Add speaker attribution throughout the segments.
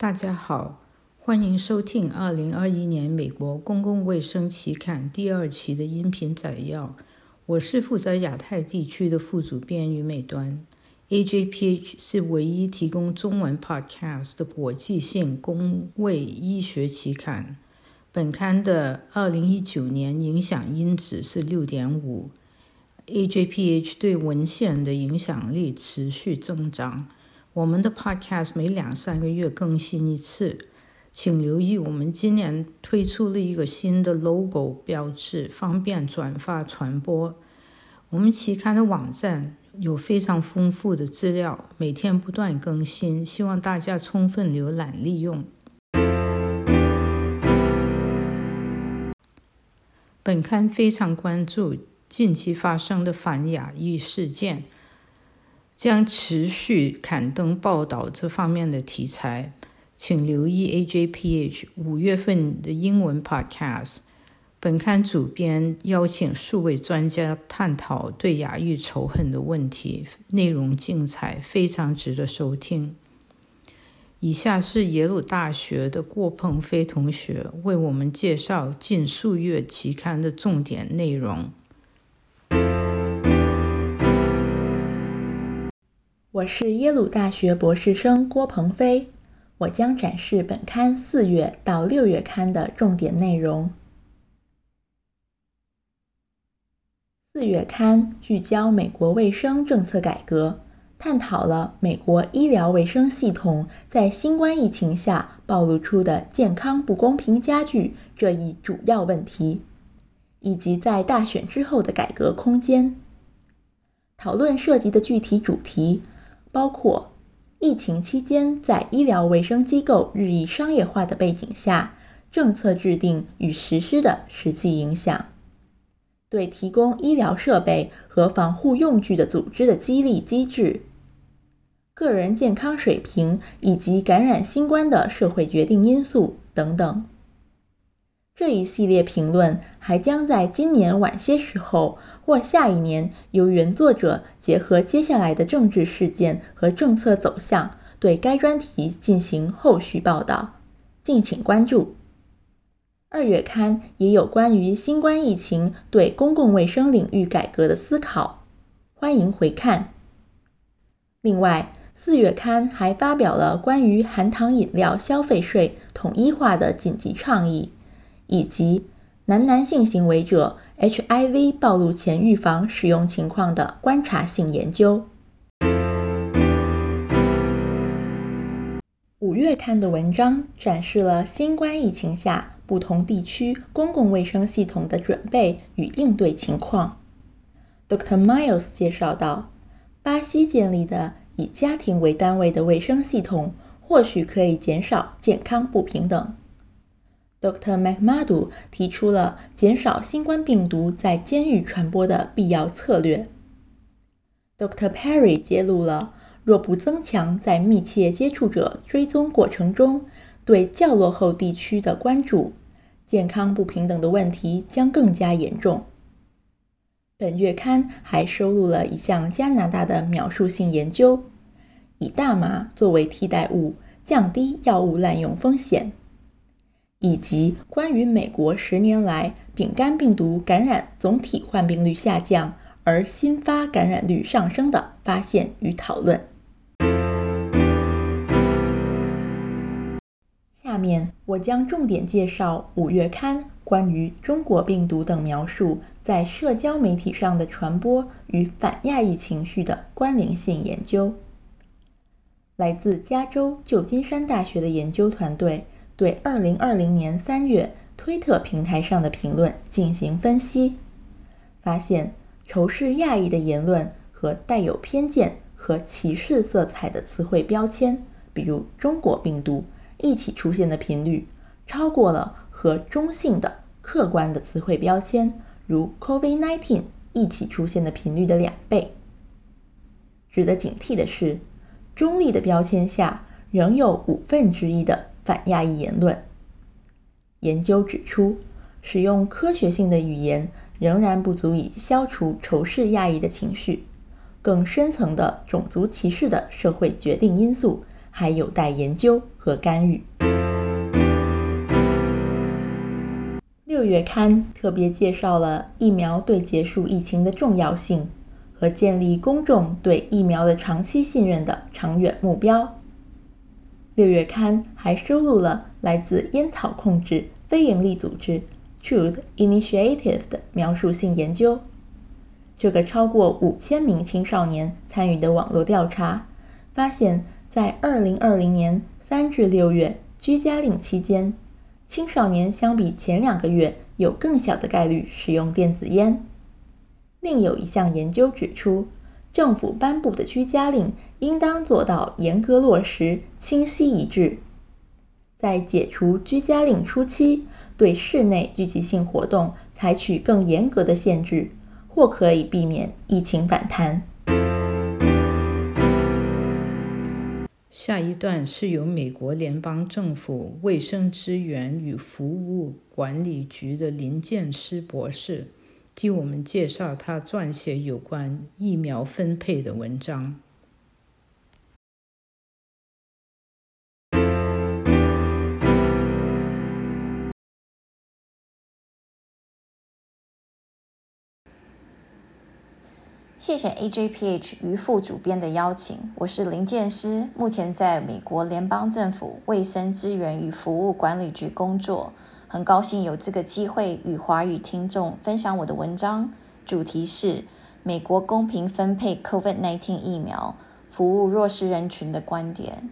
Speaker 1: 大家好，欢迎收听二零二一年美国公共卫生期刊第二期的音频摘要。我是负责亚太地区的副主编于美端。AJPH 是唯一提供中文 podcast 的国际性公卫医学期刊。本刊的二零一九年影响因子是六点五。AJPH 对文献的影响力持续增长。我们的 Podcast 每两三个月更新一次，请留意我们今年推出了一个新的 logo 标志，方便转发传播。我们期刊的网站有非常丰富的资料，每天不断更新，希望大家充分浏览利用。本刊非常关注近期发生的反亚裔事件。将持续刊登报道这方面的题材，请留意 AJPH 五月份的英文 Podcast。本刊主编邀请数位专家探讨对亚裔仇恨的问题，内容精彩，非常值得收听。以下是耶鲁大学的郭鹏飞同学为我们介绍近数月期刊的重点内容。
Speaker 2: 我是耶鲁大学博士生郭鹏飞，我将展示本刊四月到六月刊的重点内容。四月刊聚焦美国卫生政策改革，探讨了美国医疗卫生系统在新冠疫情下暴露出的健康不公平加剧这一主要问题，以及在大选之后的改革空间。讨论涉及的具体主题。包括疫情期间在医疗卫生机构日益商业化的背景下，政策制定与实施的实际影响；对提供医疗设备和防护用具的组织的激励机制；个人健康水平以及感染新冠的社会决定因素等等。这一系列评论还将在今年晚些时候或下一年由原作者结合接下来的政治事件和政策走向，对该专题进行后续报道，敬请关注。二月刊也有关于新冠疫情对公共卫生领域改革的思考，欢迎回看。另外，四月刊还发表了关于含糖饮料消费税统一化的紧急倡议。以及男男性行为者 HIV 暴露前预防使用情况的观察性研究。五月刊的文章展示了新冠疫情下不同地区公共卫生系统的准备与应对情况。Dr. Miles 介绍到，巴西建立的以家庭为单位的卫生系统或许可以减少健康不平等。Dr. McMurdo 提出了减少新冠病毒在监狱传播的必要策略。Dr. Perry 揭露了，若不增强在密切接触者追踪过程中对较落后地区的关注，健康不平等的问题将更加严重。本月刊还收录了一项加拿大的描述性研究，以大麻作为替代物，降低药物滥用风险。以及关于美国十年来丙肝病毒感染总体患病率下降，而新发感染率上升的发现与讨论。下面我将重点介绍五月刊关于中国病毒等描述在社交媒体上的传播与反亚裔情绪的关联性研究。来自加州旧金山大学的研究团队。对2020年3月推特平台上的评论进行分析，发现仇视亚裔的言论和带有偏见和歧视色彩的词汇标签，比如“中国病毒”，一起出现的频率超过了和中性的客观的词汇标签，如 “COVID-19” 一起出现的频率的两倍。值得警惕的是，中立的标签下仍有五分之一的。反亚裔言论研究指出，使用科学性的语言仍然不足以消除仇视亚裔的情绪。更深层的种族歧视的社会决定因素还有待研究和干预。六月刊特别介绍了疫苗对结束疫情的重要性和建立公众对疫苗的长期信任的长远目标。六月刊还收录了来自烟草控制非营利组织 Truth Initiative 的描述性研究。这个超过五千名青少年参与的网络调查发现，在二零二零年三至六月居家令期间。青少年相比前两个月有更小的概率使用电子烟。另有一项研究指出，政府颁布的居家令应当做到严格落实、清晰一致。在解除居家令初期，对室内聚集性活动采取更严格的限制，或可以避免疫情反弹。
Speaker 1: 下一段是由美国联邦政府卫生资源与服务管理局的林建师博士替我们介绍他撰写有关疫苗分配的文章。
Speaker 3: 谢谢 AJPH 于副主编的邀请，我是林建师，目前在美国联邦政府卫生资源与服务管理局工作，很高兴有这个机会与华语听众分享我的文章，主题是美国公平分配 COVID-19 疫苗，服务弱势人群的观点。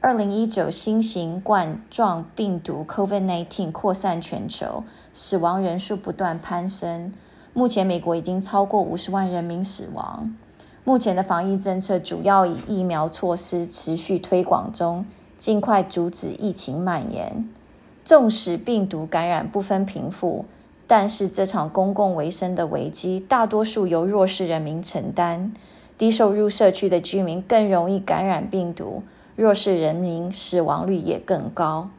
Speaker 3: 二零一九新型冠状病毒 COVID-19 扩散全球，死亡人数不断攀升。目前，美国已经超过五十万人民死亡。目前的防疫政策主要以疫苗措施持续推广中，尽快阻止疫情蔓延。纵使病毒感染不分贫富，但是这场公共卫生的危机，大多数由弱势人民承担。低收入社区的居民更容易感染病毒，弱势人民死亡率也更高。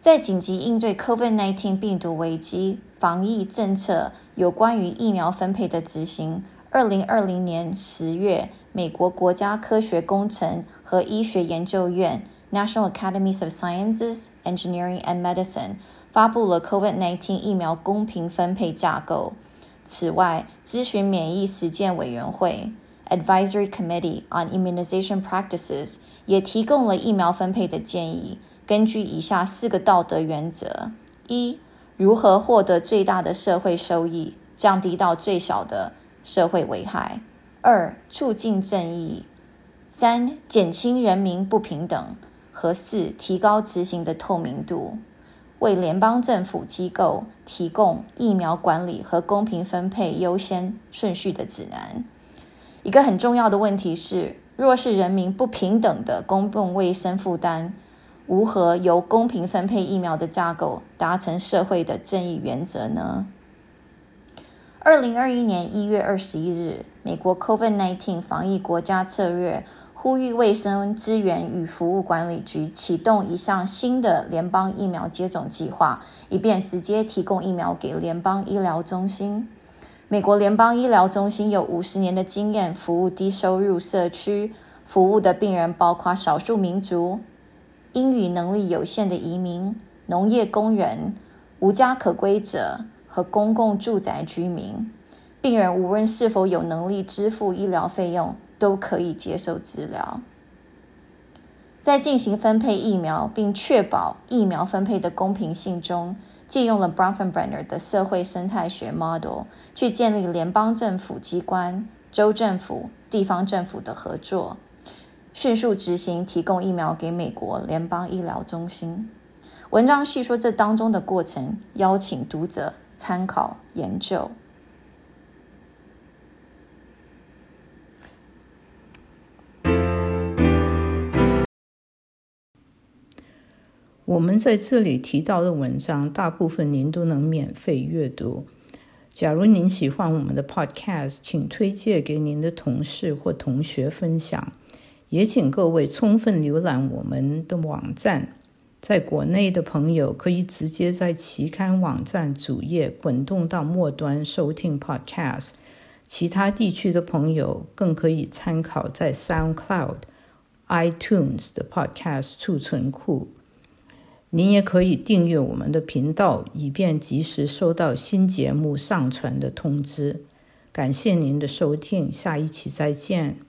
Speaker 3: 在紧急应对 COVID-19 病毒危机。防疫政策有关于疫苗分配的执行。二零二零年十月，美国国家科学工程和医学研究院 （National Academies of Sciences, Engineering and Medicine） 发布了 COVID-19 疫苗公平分配架构。此外，咨询免疫实践委员会 （Advisory Committee on Immunization Practices） 也提供了疫苗分配的建议。根据以下四个道德原则：一、如何获得最大的社会收益，降低到最小的社会危害？二、促进正义；三、减轻人民不平等；和四、提高执行的透明度，为联邦政府机构提供疫苗管理和公平分配优先顺序的指南。一个很重要的问题是，若是人民不平等的公共卫生负担。如何由公平分配疫苗的架构达成社会的正义原则呢？二零二一年一月二十一日，美国 COVID-19 防疫国家策略呼吁卫生资源与服务管理局启动一项新的联邦疫苗接种计划，以便直接提供疫苗给联邦医疗中心。美国联邦医疗中心有五十年的经验，服务低收入社区，服务的病人包括少数民族。英语能力有限的移民、农业工人、无家可归者和公共住宅居民，病人无论是否有能力支付医疗费用，都可以接受治疗。在进行分配疫苗并确保疫苗分配的公平性中，借用了 Bronfenbrenner 的社会生态学 model，去建立联邦政府机关、州政府、地方政府的合作。迅速执行提供疫苗给美国联邦医疗中心。文章细说这当中的过程，邀请读者参考研究。
Speaker 1: 我们在这里提到的文章，大部分您都能免费阅读。假如您喜欢我们的 Podcast，请推荐给您的同事或同学分享。也请各位充分浏览我们的网站。在国内的朋友可以直接在期刊网站主页滚动到末端收听 Podcast；其他地区的朋友更可以参考在 SoundCloud iTunes 的 Podcast 储存库。您也可以订阅我们的频道，以便及时收到新节目上传的通知。感谢您的收听，下一期再见。